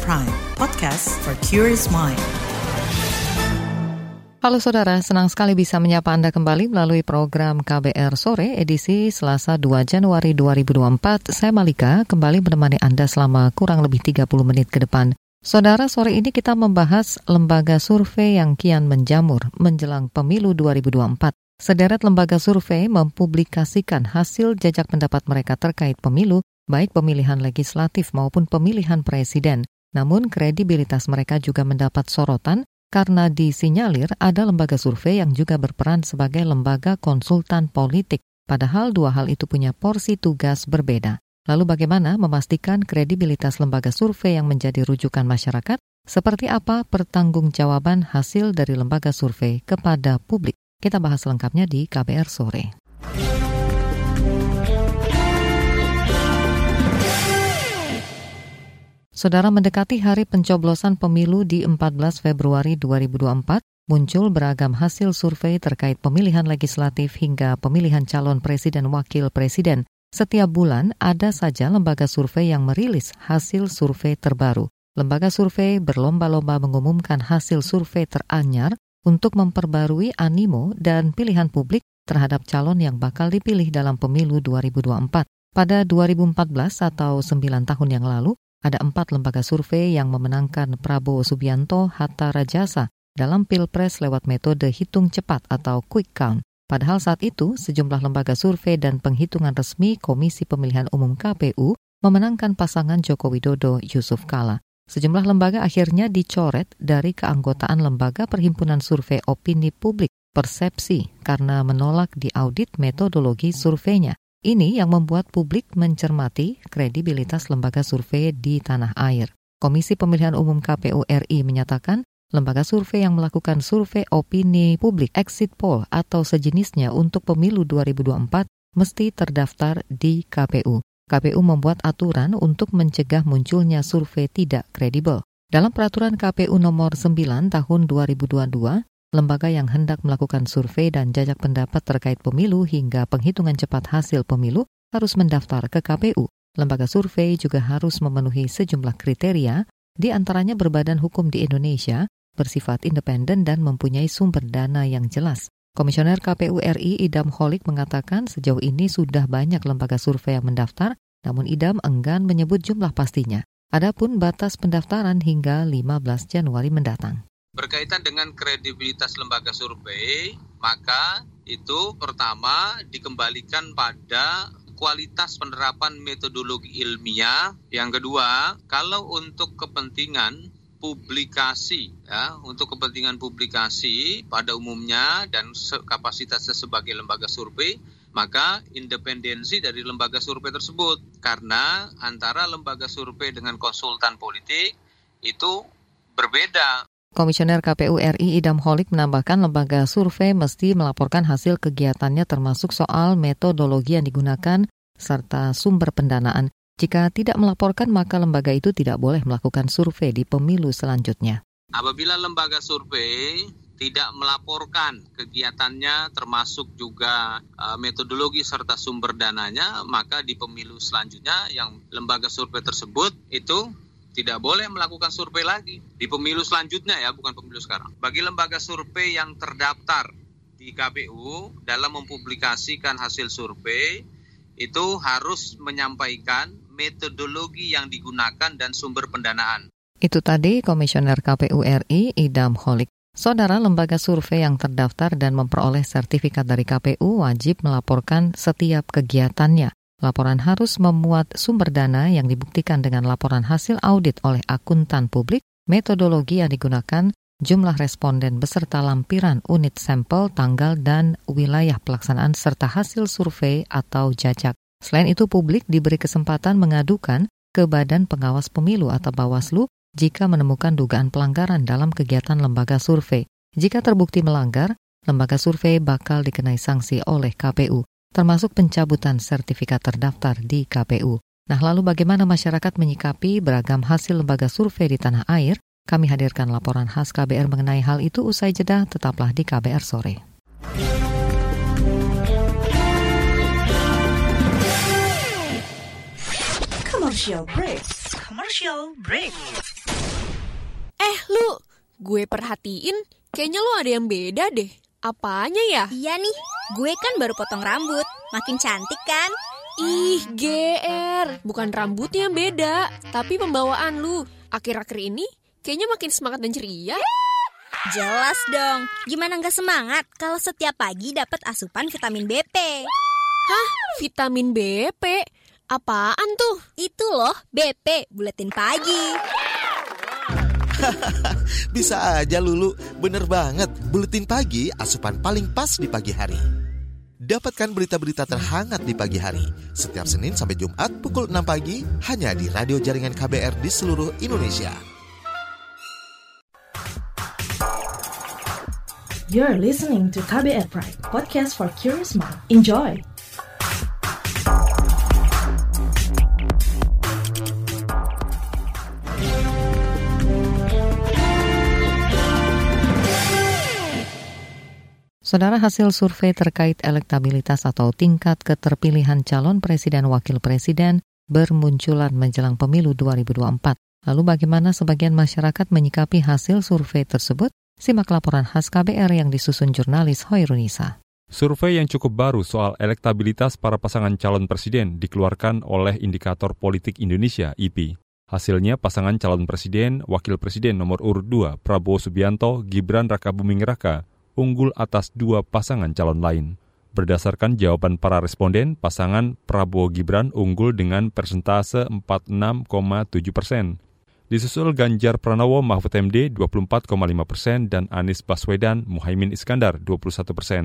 Prime, podcast for curious mind. Halo saudara, senang sekali bisa menyapa Anda kembali melalui program KBR Sore edisi Selasa 2 Januari 2024. Saya Malika, kembali menemani Anda selama kurang lebih 30 menit ke depan. Saudara, sore ini kita membahas lembaga survei yang kian menjamur menjelang pemilu 2024. Sederet lembaga survei mempublikasikan hasil jajak pendapat mereka terkait pemilu, baik pemilihan legislatif maupun pemilihan presiden. Namun kredibilitas mereka juga mendapat sorotan karena disinyalir ada lembaga survei yang juga berperan sebagai lembaga konsultan politik, padahal dua hal itu punya porsi tugas berbeda. Lalu bagaimana memastikan kredibilitas lembaga survei yang menjadi rujukan masyarakat? Seperti apa pertanggungjawaban hasil dari lembaga survei kepada publik? Kita bahas lengkapnya di KBR sore. Saudara mendekati hari pencoblosan pemilu di 14 Februari 2024, muncul beragam hasil survei terkait pemilihan legislatif hingga pemilihan calon presiden wakil presiden. Setiap bulan ada saja lembaga survei yang merilis hasil survei terbaru. Lembaga survei berlomba-lomba mengumumkan hasil survei teranyar untuk memperbarui animo dan pilihan publik terhadap calon yang bakal dipilih dalam pemilu 2024. Pada 2014 atau 9 tahun yang lalu, ada empat lembaga survei yang memenangkan Prabowo Subianto Hatta Rajasa dalam Pilpres lewat metode hitung cepat atau quick count. Padahal saat itu, sejumlah lembaga survei dan penghitungan resmi Komisi Pemilihan Umum KPU memenangkan pasangan Joko Widodo Yusuf Kala. Sejumlah lembaga akhirnya dicoret dari keanggotaan Lembaga Perhimpunan Survei Opini Publik Persepsi karena menolak diaudit metodologi surveinya. Ini yang membuat publik mencermati kredibilitas lembaga survei di tanah air. Komisi Pemilihan Umum KPU RI menyatakan lembaga survei yang melakukan survei opini publik exit poll atau sejenisnya untuk pemilu 2024 mesti terdaftar di KPU. KPU membuat aturan untuk mencegah munculnya survei tidak kredibel. Dalam peraturan KPU nomor 9 tahun 2022, lembaga yang hendak melakukan survei dan jajak pendapat terkait pemilu hingga penghitungan cepat hasil pemilu harus mendaftar ke KPU. Lembaga survei juga harus memenuhi sejumlah kriteria, di antaranya berbadan hukum di Indonesia, bersifat independen dan mempunyai sumber dana yang jelas. Komisioner KPU RI Idam Holik mengatakan sejauh ini sudah banyak lembaga survei yang mendaftar, namun Idam enggan menyebut jumlah pastinya. Adapun batas pendaftaran hingga 15 Januari mendatang. Berkaitan dengan kredibilitas lembaga survei, maka itu pertama dikembalikan pada kualitas penerapan metodologi ilmiah. Yang kedua, kalau untuk kepentingan publikasi ya untuk kepentingan publikasi pada umumnya dan kapasitasnya sebagai lembaga survei maka independensi dari lembaga survei tersebut karena antara lembaga survei dengan konsultan politik itu berbeda Komisioner KPU RI Idam Holik menambahkan lembaga survei mesti melaporkan hasil kegiatannya termasuk soal metodologi yang digunakan serta sumber pendanaan. Jika tidak melaporkan, maka lembaga itu tidak boleh melakukan survei di pemilu selanjutnya. Apabila lembaga survei tidak melaporkan kegiatannya termasuk juga uh, metodologi serta sumber dananya, maka di pemilu selanjutnya yang lembaga survei tersebut itu tidak boleh melakukan survei lagi di pemilu selanjutnya ya, bukan pemilu sekarang. Bagi lembaga survei yang terdaftar di KPU dalam mempublikasikan hasil survei itu harus menyampaikan metodologi yang digunakan dan sumber pendanaan. Itu tadi Komisioner KPU RI Idam Holik. Saudara lembaga survei yang terdaftar dan memperoleh sertifikat dari KPU wajib melaporkan setiap kegiatannya. Laporan harus memuat sumber dana yang dibuktikan dengan laporan hasil audit oleh akuntan publik, metodologi yang digunakan, jumlah responden beserta lampiran unit sampel, tanggal, dan wilayah pelaksanaan serta hasil survei atau jajak. Selain itu, publik diberi kesempatan mengadukan ke Badan Pengawas Pemilu atau Bawaslu jika menemukan dugaan pelanggaran dalam kegiatan lembaga survei. Jika terbukti melanggar, lembaga survei bakal dikenai sanksi oleh KPU, termasuk pencabutan sertifikat terdaftar di KPU. Nah, lalu bagaimana masyarakat menyikapi beragam hasil lembaga survei di tanah air? Kami hadirkan laporan khas KBR mengenai hal itu usai jeda, tetaplah di KBR sore. Commercial break. Commercial break. Lu, gue perhatiin, kayaknya lu ada yang beda deh. Apanya ya? Iya nih, gue kan baru potong rambut. Makin cantik kan? Ih, GR. Bukan rambutnya yang beda, tapi pembawaan lu. Akhir-akhir ini kayaknya makin semangat dan ceria. Jelas dong. Gimana nggak semangat kalau setiap pagi dapat asupan vitamin BP? Hah? Vitamin BP? Apaan tuh? Itu loh, BP, buletin pagi. Bisa aja Lulu, bener banget. Buletin pagi asupan paling pas di pagi hari. Dapatkan berita-berita terhangat di pagi hari. Setiap Senin sampai Jumat pukul 6 pagi hanya di radio jaringan KBR di seluruh Indonesia. You're listening to KBR Pride, podcast for curious mind. Enjoy! Saudara hasil survei terkait elektabilitas atau tingkat keterpilihan calon presiden wakil presiden bermunculan menjelang pemilu 2024. Lalu bagaimana sebagian masyarakat menyikapi hasil survei tersebut? Simak laporan khas KBR yang disusun jurnalis Hoirunisa. Survei yang cukup baru soal elektabilitas para pasangan calon presiden dikeluarkan oleh Indikator Politik Indonesia (IPI). Hasilnya pasangan calon presiden, wakil presiden nomor urut 2 Prabowo Subianto, Gibran Rakabuming Raka unggul atas dua pasangan calon lain. Berdasarkan jawaban para responden, pasangan Prabowo Gibran unggul dengan persentase 46,7 persen. Disusul Ganjar Pranowo Mahfud MD 24,5 persen dan Anies Baswedan Muhaimin Iskandar 21 persen.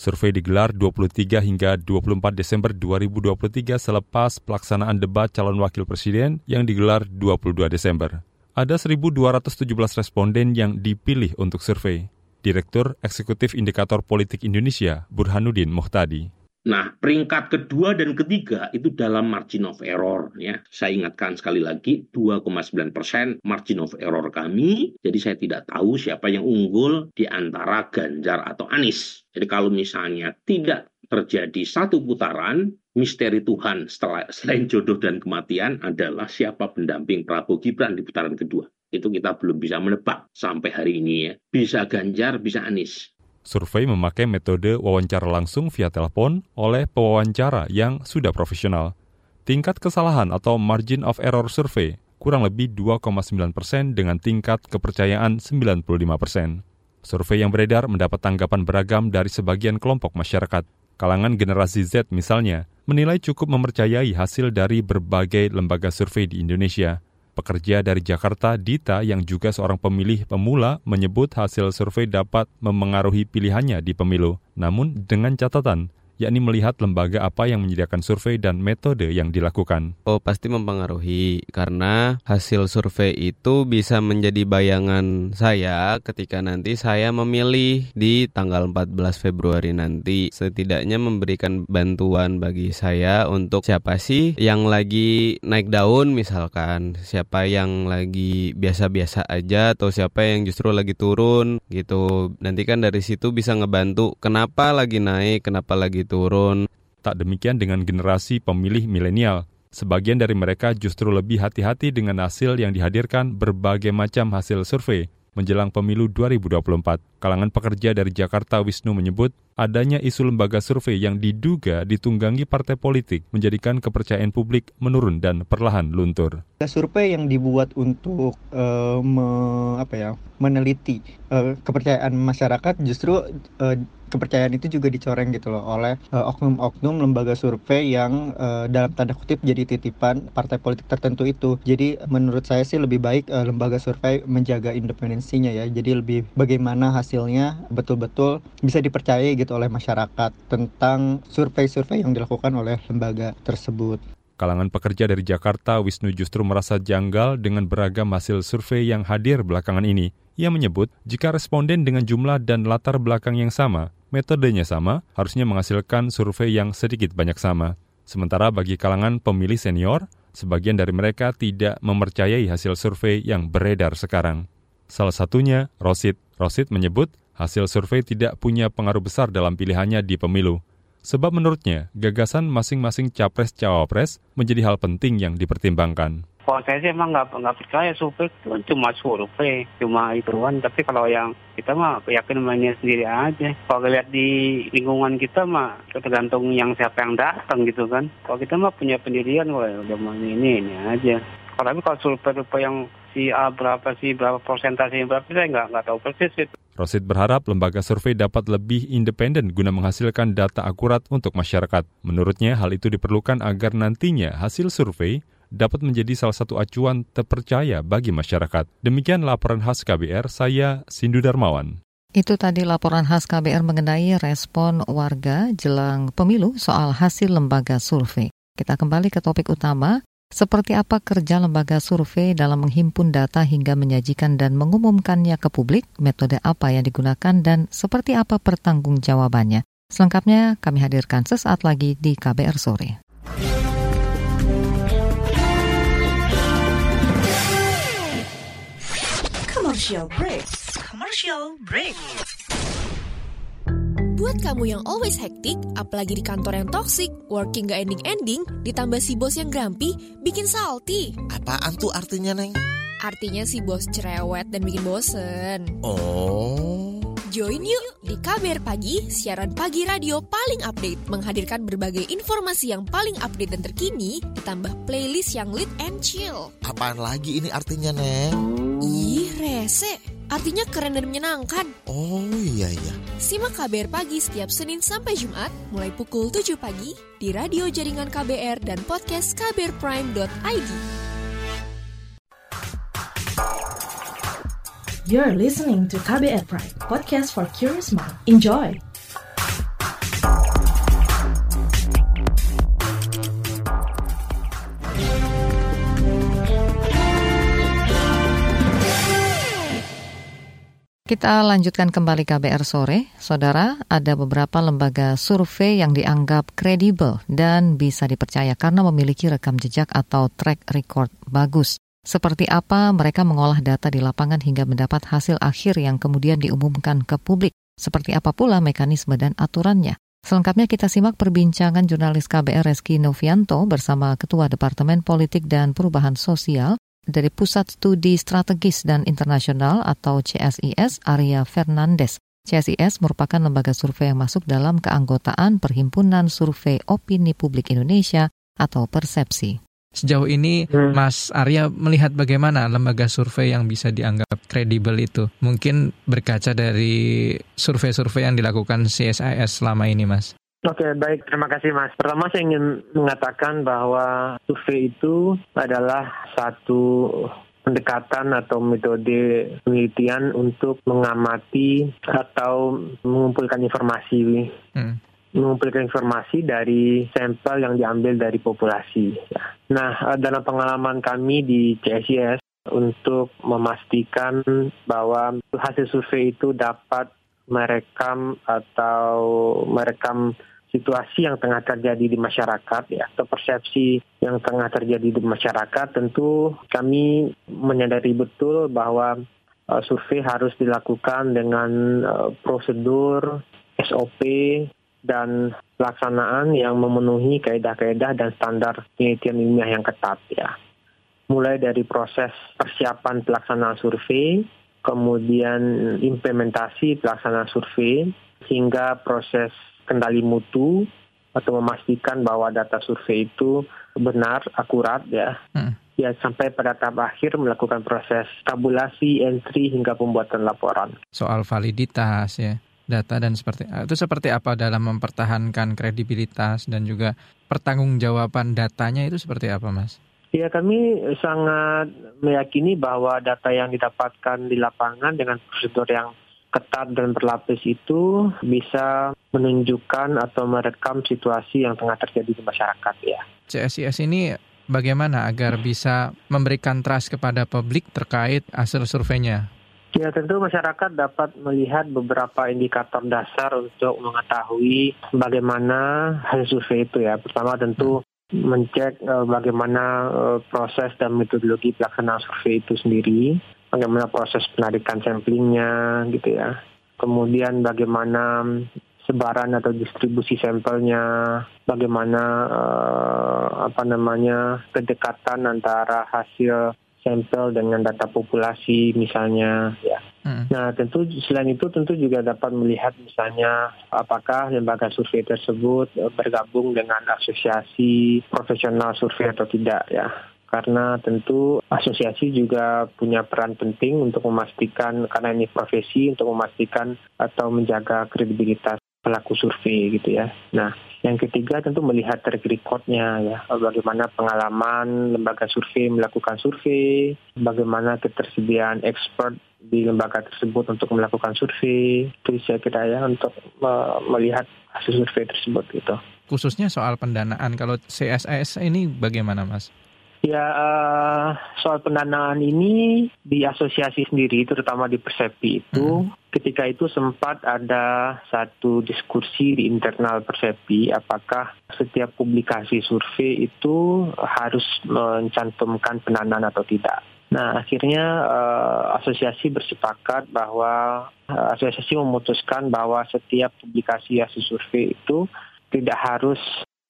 Survei digelar 23 hingga 24 Desember 2023 selepas pelaksanaan debat calon wakil presiden yang digelar 22 Desember. Ada 1.217 responden yang dipilih untuk survei. Direktur Eksekutif Indikator Politik Indonesia, Burhanuddin Muhtadi. Nah, peringkat kedua dan ketiga itu dalam margin of error ya. Saya ingatkan sekali lagi 2,9 persen margin of error kami. Jadi saya tidak tahu siapa yang unggul di antara Ganjar atau Anies. Jadi kalau misalnya tidak terjadi satu putaran, misteri Tuhan setelah selain jodoh dan kematian adalah siapa pendamping Prabowo Gibran di putaran kedua itu kita belum bisa menebak sampai hari ini ya. Bisa Ganjar, bisa Anies. Survei memakai metode wawancara langsung via telepon oleh pewawancara yang sudah profesional. Tingkat kesalahan atau margin of error survei kurang lebih 2,9 persen dengan tingkat kepercayaan 95 persen. Survei yang beredar mendapat tanggapan beragam dari sebagian kelompok masyarakat. Kalangan generasi Z misalnya, menilai cukup mempercayai hasil dari berbagai lembaga survei di Indonesia. Pekerja dari Jakarta, Dita, yang juga seorang pemilih pemula, menyebut hasil survei dapat memengaruhi pilihannya di pemilu. Namun dengan catatan, yakni melihat lembaga apa yang menyediakan survei dan metode yang dilakukan. Oh, pasti mempengaruhi karena hasil survei itu bisa menjadi bayangan saya ketika nanti saya memilih di tanggal 14 Februari nanti setidaknya memberikan bantuan bagi saya untuk siapa sih yang lagi naik daun misalkan, siapa yang lagi biasa-biasa aja atau siapa yang justru lagi turun gitu. Nanti kan dari situ bisa ngebantu kenapa lagi naik, kenapa lagi turun. Tak demikian dengan generasi pemilih milenial. Sebagian dari mereka justru lebih hati-hati dengan hasil yang dihadirkan berbagai macam hasil survei menjelang pemilu 2024. Kalangan pekerja dari Jakarta Wisnu menyebut adanya isu lembaga survei yang diduga ditunggangi partai politik menjadikan kepercayaan publik menurun dan perlahan luntur. Survei yang dibuat untuk uh, me, apa ya, meneliti uh, kepercayaan masyarakat justru uh, kepercayaan itu juga dicoreng gitu loh oleh oknum-oknum uh, lembaga survei yang uh, dalam tanda kutip jadi titipan partai politik tertentu itu. Jadi menurut saya sih lebih baik uh, lembaga survei menjaga independensinya ya. Jadi lebih bagaimana hasilnya betul-betul bisa dipercayai gitu oleh masyarakat tentang survei-survei yang dilakukan oleh lembaga tersebut. Kalangan pekerja dari Jakarta, Wisnu justru merasa janggal dengan beragam hasil survei yang hadir belakangan ini. Ia menyebut, jika responden dengan jumlah dan latar belakang yang sama, metodenya sama, harusnya menghasilkan survei yang sedikit banyak sama. Sementara bagi kalangan pemilih senior, sebagian dari mereka tidak mempercayai hasil survei yang beredar sekarang. Salah satunya, Rosid. Rosid menyebut hasil survei tidak punya pengaruh besar dalam pilihannya di pemilu. Sebab menurutnya, gagasan masing-masing capres-cawapres menjadi hal penting yang dipertimbangkan. Kalau saya sih emang nggak nggak percaya survei. Itu cuma survei cuma ituan. Tapi kalau yang kita mah yakin mainnya sendiri aja. Kalau lihat di lingkungan kita mah tergantung yang siapa yang datang gitu kan. Kalau kita mah punya pendirian wah udah main ini ini aja. Kalau tapi kalau survei-survei yang si A berapa sih berapa persentase berapa saya nggak nggak tahu persis itu. Rosid berharap lembaga survei dapat lebih independen guna menghasilkan data akurat untuk masyarakat. Menurutnya hal itu diperlukan agar nantinya hasil survei dapat menjadi salah satu acuan terpercaya bagi masyarakat. Demikian laporan khas KBR, saya Sindu Darmawan. Itu tadi laporan khas KBR mengenai respon warga jelang pemilu soal hasil lembaga survei. Kita kembali ke topik utama, seperti apa kerja lembaga survei dalam menghimpun data hingga menyajikan dan mengumumkannya ke publik, metode apa yang digunakan, dan seperti apa pertanggungjawabannya. Selengkapnya kami hadirkan sesaat lagi di KBR Sore. Commercial break. Commercial break. Buat kamu yang always hektik, apalagi di kantor yang toxic, working gak ending-ending, ditambah si bos yang grumpy, bikin salty. Apaan tuh artinya, Neng? Artinya si bos cerewet dan bikin bosen. Oh. Join yuk di KBR Pagi, siaran pagi radio paling update, menghadirkan berbagai informasi yang paling update dan terkini, ditambah playlist yang lit and chill. Apaan lagi ini artinya, Neng? Ih, rese. Artinya keren dan menyenangkan. Oh iya iya. Simak KBR Pagi setiap Senin sampai Jumat mulai pukul 7 pagi di radio jaringan KBR dan podcast kbrprime.id. You're listening to KBR Prime, podcast for curious mind. Enjoy! Kita lanjutkan kembali KBR sore. Saudara, ada beberapa lembaga survei yang dianggap kredibel dan bisa dipercaya karena memiliki rekam jejak atau track record bagus. Seperti apa mereka mengolah data di lapangan hingga mendapat hasil akhir yang kemudian diumumkan ke publik. Seperti apa pula mekanisme dan aturannya. Selengkapnya kita simak perbincangan jurnalis KBR Reski Novianto bersama Ketua Departemen Politik dan Perubahan Sosial dari Pusat Studi Strategis dan Internasional atau CSIS Arya Fernandes. CSIS merupakan lembaga survei yang masuk dalam keanggotaan Perhimpunan Survei Opini Publik Indonesia atau Persepsi. Sejauh ini hmm. Mas Arya melihat bagaimana lembaga survei yang bisa dianggap kredibel itu? Mungkin berkaca dari survei-survei yang dilakukan CSIS selama ini, Mas. Oke, baik. Terima kasih, Mas. Pertama, saya ingin mengatakan bahwa survei itu adalah satu pendekatan atau metode penelitian untuk mengamati atau mengumpulkan informasi. Hmm mengumpulkan informasi dari sampel yang diambil dari populasi. Nah, dalam pengalaman kami di CSIS untuk memastikan bahwa hasil survei itu dapat merekam atau merekam situasi yang tengah terjadi di masyarakat ya atau persepsi yang tengah terjadi di masyarakat tentu kami menyadari betul bahwa uh, survei harus dilakukan dengan uh, prosedur SOP dan pelaksanaan yang memenuhi kaedah-kaedah dan standar penelitian ilmiah yang ketat ya. Mulai dari proses persiapan pelaksanaan survei, kemudian implementasi pelaksanaan survei, hingga proses kendali mutu atau memastikan bahwa data survei itu benar, akurat ya. Hmm. Ya sampai pada tahap akhir melakukan proses tabulasi, entry hingga pembuatan laporan. Soal validitas ya data dan seperti itu seperti apa dalam mempertahankan kredibilitas dan juga pertanggungjawaban datanya itu seperti apa, Mas? Ya kami sangat meyakini bahwa data yang didapatkan di lapangan dengan prosedur yang ketat dan berlapis itu bisa menunjukkan atau merekam situasi yang tengah terjadi di masyarakat ya. CSIS ini bagaimana agar bisa memberikan trust kepada publik terkait hasil surveinya? Ya tentu masyarakat dapat melihat beberapa indikator dasar untuk mengetahui bagaimana hasil survei itu ya. Pertama tentu mencek uh, bagaimana uh, proses dan metodologi pelaksanaan survei itu sendiri bagaimana proses penarikan samplingnya gitu ya. Kemudian bagaimana sebaran atau distribusi sampelnya, bagaimana uh, apa namanya kedekatan antara hasil sampel dengan data populasi misalnya ya. Hmm. Nah tentu selain itu tentu juga dapat melihat misalnya apakah lembaga survei tersebut bergabung dengan asosiasi profesional survei atau tidak ya karena tentu asosiasi juga punya peran penting untuk memastikan karena ini profesi untuk memastikan atau menjaga kredibilitas pelaku survei gitu ya. Nah, yang ketiga tentu melihat track recordnya ya, bagaimana pengalaman lembaga survei melakukan survei, bagaimana ketersediaan expert di lembaga tersebut untuk melakukan survei. Itu saya kira ya untuk melihat hasil survei tersebut gitu. Khususnya soal pendanaan, kalau CSIS ini bagaimana Mas? Ya, uh, soal pendanaan ini di asosiasi sendiri, terutama di Persepi itu, hmm. ketika itu sempat ada satu diskusi di internal Persepi, apakah setiap publikasi survei itu harus mencantumkan pendanaan atau tidak. Nah, akhirnya uh, asosiasi bersepakat bahwa uh, asosiasi memutuskan bahwa setiap publikasi hasil survei itu tidak harus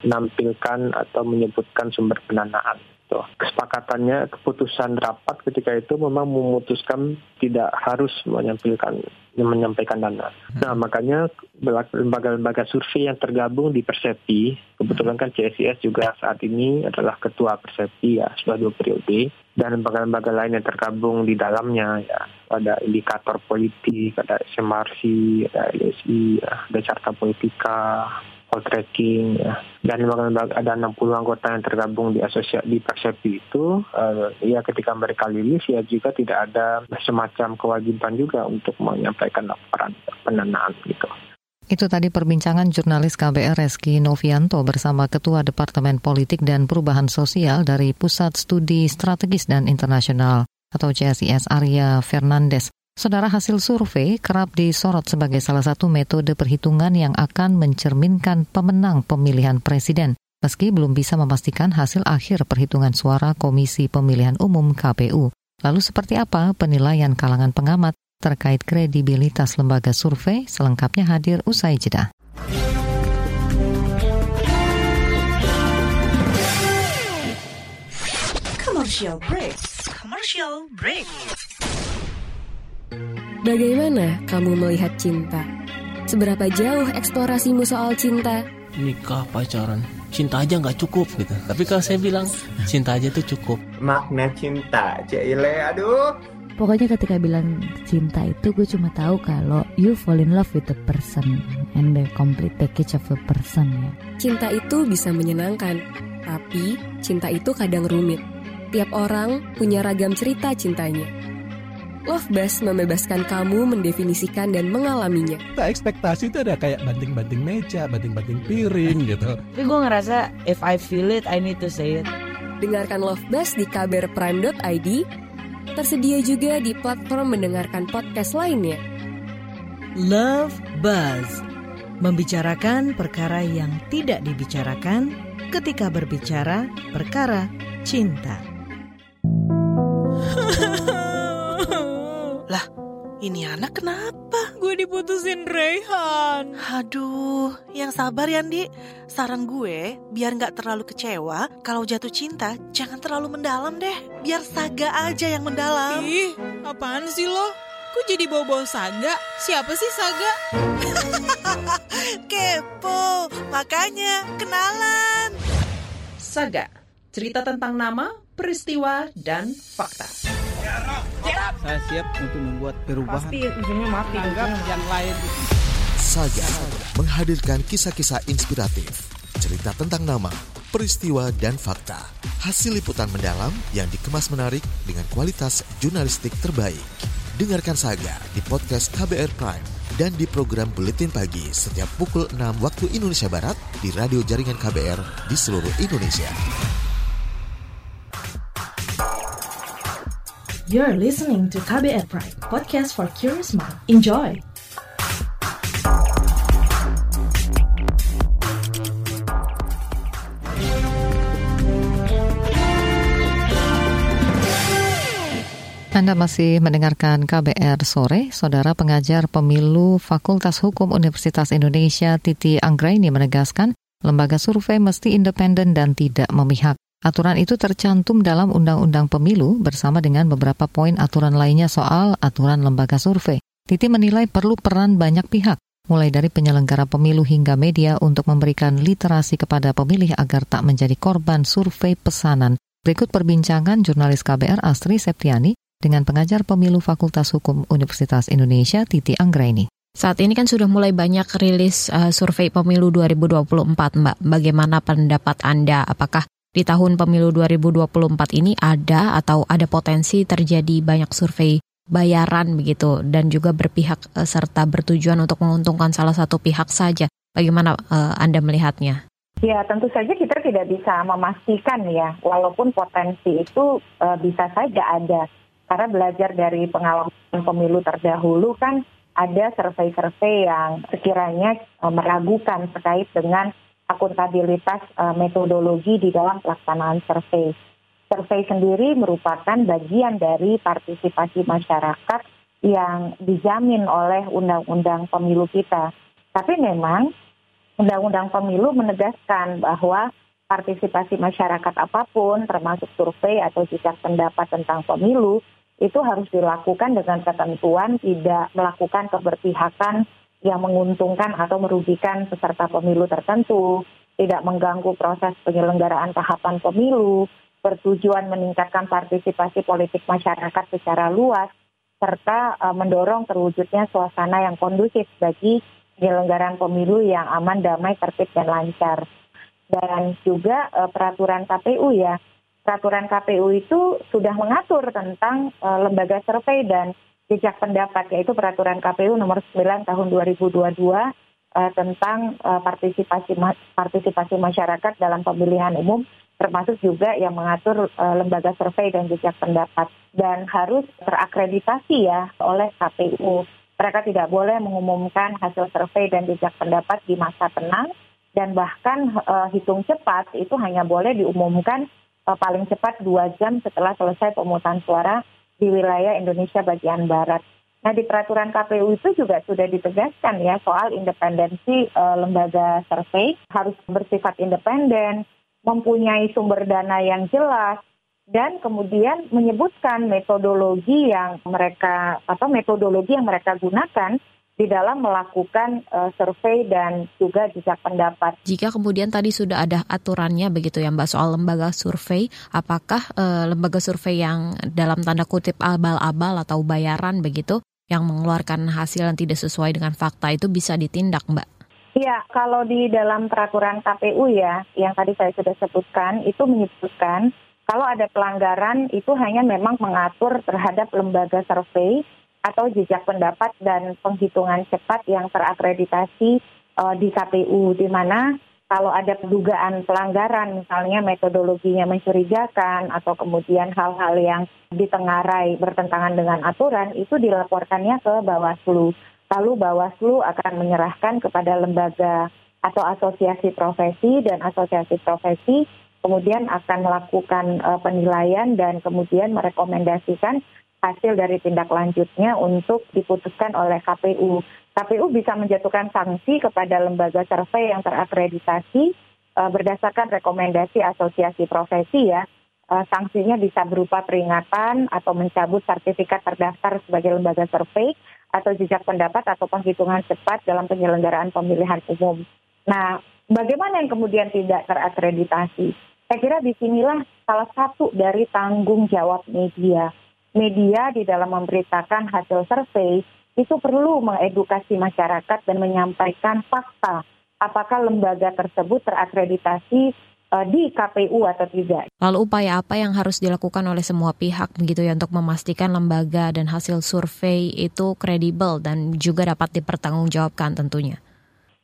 menampilkan atau menyebutkan sumber pendanaan gitu. Kesepakatannya keputusan rapat ketika itu memang memutuskan tidak harus menyampaikan menyampaikan dana. Nah makanya lembaga-lembaga survei yang tergabung di Persepi, kebetulan kan CSIS juga saat ini adalah ketua Persepi ya sudah dua periode dan lembaga-lembaga lain yang tergabung di dalamnya ya ada indikator politik, ada SMRC, ada LSI, ya, ada Carta Politika, call tracking ya. Dan ada 60 anggota yang tergabung di asosiasi di Persepi itu uh, ya ketika mereka lilis ya juga tidak ada semacam kewajiban juga untuk menyampaikan laporan pendanaan gitu. Itu tadi perbincangan jurnalis KBR Reski Novianto bersama Ketua Departemen Politik dan Perubahan Sosial dari Pusat Studi Strategis dan Internasional atau CSIS Arya Fernandes. Saudara hasil survei kerap disorot sebagai salah satu metode perhitungan yang akan mencerminkan pemenang pemilihan presiden, meski belum bisa memastikan hasil akhir perhitungan suara Komisi Pemilihan Umum KPU. Lalu seperti apa penilaian kalangan pengamat terkait kredibilitas lembaga survei selengkapnya hadir usai jeda. Commercial break. Commercial break. Bagaimana kamu melihat cinta? Seberapa jauh eksplorasimu soal cinta? Nikah, pacaran, cinta aja nggak cukup gitu. Tapi kalau saya bilang cinta aja tuh cukup. Makna cinta, Cile, aduh. Pokoknya ketika bilang cinta itu gue cuma tahu kalau you fall in love with the person and the complete package of a person ya. Cinta itu bisa menyenangkan, tapi cinta itu kadang rumit. Tiap orang punya ragam cerita cintanya. Love Bus membebaskan kamu mendefinisikan dan mengalaminya. Tak ekspektasi itu ada kayak banting-banting meja, banting-banting piring gitu. Tapi gue ngerasa if I feel it, I need to say it. Dengarkan Love Bus di kbrprime.id. Tersedia juga di platform mendengarkan podcast lainnya. Love Buzz membicarakan perkara yang tidak dibicarakan ketika berbicara perkara cinta. Ini anak kenapa? Gue diputusin Rehan. Aduh, yang sabar ya, Di. Saran gue, biar nggak terlalu kecewa, kalau jatuh cinta, jangan terlalu mendalam deh. Biar Saga aja yang mendalam. Ih, apaan sih lo? Kok jadi bawa-bawa Saga? Siapa sih Saga? Kepo, makanya kenalan. Saga, cerita tentang nama, peristiwa, dan fakta. Saya siap untuk membuat perubahan. Pasti ujungnya mati. Anggap yang lain. Saga menghadirkan kisah-kisah inspiratif, cerita tentang nama, peristiwa, dan fakta. Hasil liputan mendalam yang dikemas menarik dengan kualitas jurnalistik terbaik. Dengarkan Saga di podcast KBR Prime dan di program Buletin Pagi setiap pukul 6 waktu Indonesia Barat di radio jaringan KBR di seluruh Indonesia. You're listening to KBR Pride, podcast for curious mind. Enjoy! Anda masih mendengarkan KBR sore. Saudara pengajar pemilu Fakultas Hukum Universitas Indonesia Titi Anggraini menegaskan lembaga survei mesti independen dan tidak memihak. Aturan itu tercantum dalam Undang-Undang Pemilu bersama dengan beberapa poin aturan lainnya soal aturan lembaga survei. Titi menilai perlu peran banyak pihak, mulai dari penyelenggara pemilu hingga media untuk memberikan literasi kepada pemilih agar tak menjadi korban survei pesanan. Berikut perbincangan jurnalis KBR Astri Septiani dengan pengajar pemilu Fakultas Hukum Universitas Indonesia Titi Anggraini. Saat ini kan sudah mulai banyak rilis uh, survei pemilu 2024, Mbak. Bagaimana pendapat Anda? Apakah di tahun pemilu 2024 ini ada atau ada potensi terjadi banyak survei bayaran begitu dan juga berpihak uh, serta bertujuan untuk menguntungkan salah satu pihak saja? Bagaimana uh, Anda melihatnya? Ya, tentu saja kita tidak bisa memastikan ya, walaupun potensi itu uh, bisa saja ada karena belajar dari pengalaman pemilu terdahulu kan ada survei-survei yang sekiranya meragukan terkait dengan akuntabilitas uh, metodologi di dalam pelaksanaan survei. Survei sendiri merupakan bagian dari partisipasi masyarakat yang dijamin oleh undang-undang pemilu kita. Tapi memang undang-undang pemilu menegaskan bahwa partisipasi masyarakat apa pun, termasuk survei atau jejak pendapat tentang pemilu, itu harus dilakukan dengan ketentuan tidak melakukan keberpihakan yang menguntungkan atau merugikan peserta pemilu tertentu, tidak mengganggu proses penyelenggaraan tahapan pemilu, bertujuan meningkatkan partisipasi politik masyarakat secara luas, serta uh, mendorong terwujudnya suasana yang kondusif bagi penyelenggaraan pemilu yang aman, damai, tertib, dan lancar. Dan juga uh, peraturan KPU ya, peraturan KPU itu sudah mengatur tentang uh, lembaga survei dan jejak pendapat yaitu peraturan KPU nomor 9 tahun 2022 uh, tentang uh, partisipasi ma partisipasi masyarakat dalam pemilihan umum termasuk juga yang mengatur uh, lembaga survei dan jejak pendapat dan harus terakreditasi ya oleh KPU. Mereka tidak boleh mengumumkan hasil survei dan jejak pendapat di masa tenang dan bahkan uh, hitung cepat itu hanya boleh diumumkan uh, paling cepat dua jam setelah selesai pemungutan suara di wilayah Indonesia bagian barat. Nah di peraturan KPU itu juga sudah ditegaskan ya soal independensi uh, lembaga survei harus bersifat independen, mempunyai sumber dana yang jelas, dan kemudian menyebutkan metodologi yang mereka atau metodologi yang mereka gunakan di dalam melakukan uh, survei dan juga jejak pendapat. Jika kemudian tadi sudah ada aturannya begitu ya Mbak soal lembaga survei, apakah uh, lembaga survei yang dalam tanda kutip abal-abal atau bayaran begitu yang mengeluarkan hasil yang tidak sesuai dengan fakta itu bisa ditindak Mbak? Iya, kalau di dalam peraturan KPU ya, yang tadi saya sudah sebutkan, itu menyebutkan kalau ada pelanggaran itu hanya memang mengatur terhadap lembaga survei atau jejak pendapat dan penghitungan cepat yang terakreditasi uh, di KPU, di mana kalau ada dugaan pelanggaran, misalnya metodologinya mencurigakan atau kemudian hal-hal yang ditengarai bertentangan dengan aturan, itu dilaporkannya ke Bawaslu. Lalu Bawaslu akan menyerahkan kepada lembaga atau asosiasi profesi dan asosiasi profesi kemudian akan melakukan uh, penilaian dan kemudian merekomendasikan hasil dari tindak lanjutnya untuk diputuskan oleh KPU. KPU bisa menjatuhkan sanksi kepada lembaga survei yang terakreditasi uh, berdasarkan rekomendasi asosiasi profesi ya. Uh, sanksinya bisa berupa peringatan atau mencabut sertifikat terdaftar sebagai lembaga survei atau jejak pendapat atau penghitungan cepat dalam penyelenggaraan pemilihan umum. Nah, bagaimana yang kemudian tidak terakreditasi? Saya kira di sinilah salah satu dari tanggung jawab media media di dalam memberitakan hasil survei itu perlu mengedukasi masyarakat dan menyampaikan fakta apakah lembaga tersebut terakreditasi uh, di KPU atau tidak. Lalu upaya apa yang harus dilakukan oleh semua pihak begitu ya untuk memastikan lembaga dan hasil survei itu kredibel dan juga dapat dipertanggungjawabkan tentunya.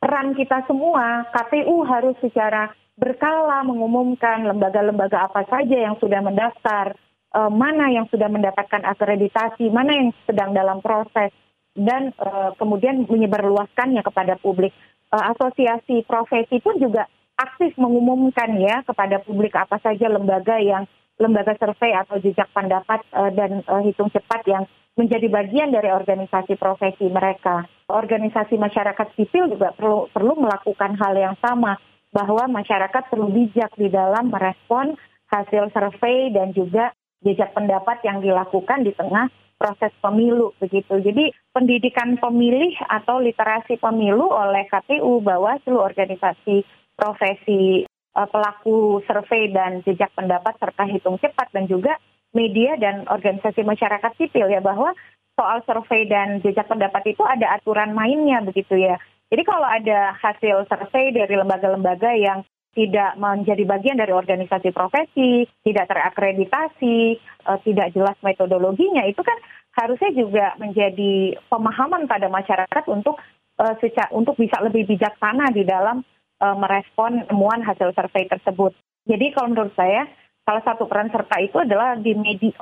Peran kita semua, KPU harus secara berkala mengumumkan lembaga-lembaga apa saja yang sudah mendaftar, uh, mana yang sudah mendapatkan akreditasi, mana yang sedang dalam proses, dan uh, kemudian menyebarluaskannya kepada publik. Uh, asosiasi profesi pun juga aktif mengumumkan ya kepada publik apa saja lembaga yang lembaga survei atau jejak pendapat uh, dan uh, hitung cepat yang menjadi bagian dari organisasi profesi mereka. Organisasi masyarakat sipil juga perlu perlu melakukan hal yang sama bahwa masyarakat perlu bijak di dalam merespon hasil survei dan juga jejak pendapat yang dilakukan di tengah proses pemilu begitu. Jadi pendidikan pemilih atau literasi pemilu oleh KPU bahwa seluruh organisasi profesi uh, pelaku survei dan jejak pendapat serta hitung cepat dan juga media dan organisasi masyarakat sipil ya bahwa soal survei dan jejak pendapat itu ada aturan mainnya begitu ya. Jadi kalau ada hasil survei dari lembaga-lembaga yang tidak menjadi bagian dari organisasi profesi, tidak terakreditasi, uh, tidak jelas metodologinya, itu kan harusnya juga menjadi pemahaman pada masyarakat untuk uh, secara, untuk bisa lebih bijaksana di dalam uh, merespon temuan hasil survei tersebut. Jadi kalau menurut saya salah satu peran serta itu adalah di media,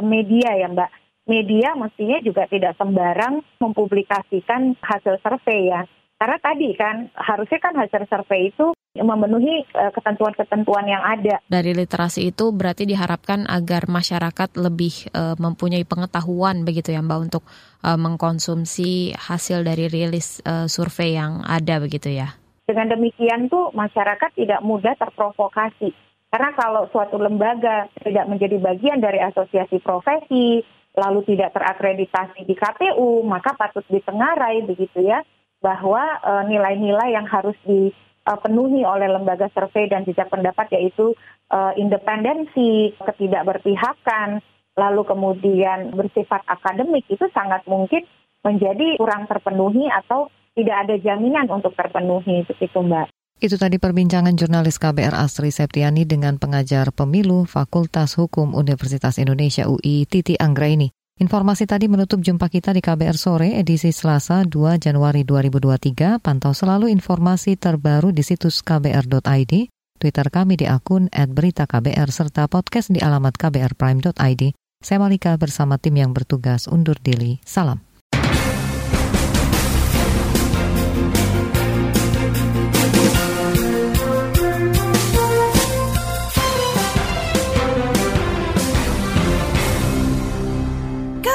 media ya Mbak. Media mestinya juga tidak sembarang mempublikasikan hasil survei ya. Karena tadi kan harusnya kan hasil survei itu memenuhi ketentuan-ketentuan yang ada. Dari literasi itu berarti diharapkan agar masyarakat lebih uh, mempunyai pengetahuan begitu ya Mbak untuk uh, mengkonsumsi hasil dari rilis uh, survei yang ada begitu ya. Dengan demikian tuh masyarakat tidak mudah terprovokasi. Karena kalau suatu lembaga tidak menjadi bagian dari asosiasi profesi, lalu tidak terakreditasi di KPU, maka patut ditengarai begitu ya, bahwa nilai-nilai uh, yang harus dipenuhi oleh lembaga survei dan jejak pendapat yaitu uh, independensi, ketidakberpihakan, lalu kemudian bersifat akademik itu sangat mungkin menjadi kurang terpenuhi atau tidak ada jaminan untuk terpenuhi begitu Mbak. Itu tadi perbincangan jurnalis KBR Astri Septiani dengan pengajar pemilu Fakultas Hukum Universitas Indonesia UI Titi Anggraini. Informasi tadi menutup jumpa kita di KBR Sore edisi Selasa 2 Januari 2023. Pantau selalu informasi terbaru di situs kbr.id, Twitter kami di akun @beritaKBR serta podcast di alamat kbrprime.id. Saya Malika bersama tim yang bertugas undur diri. Salam.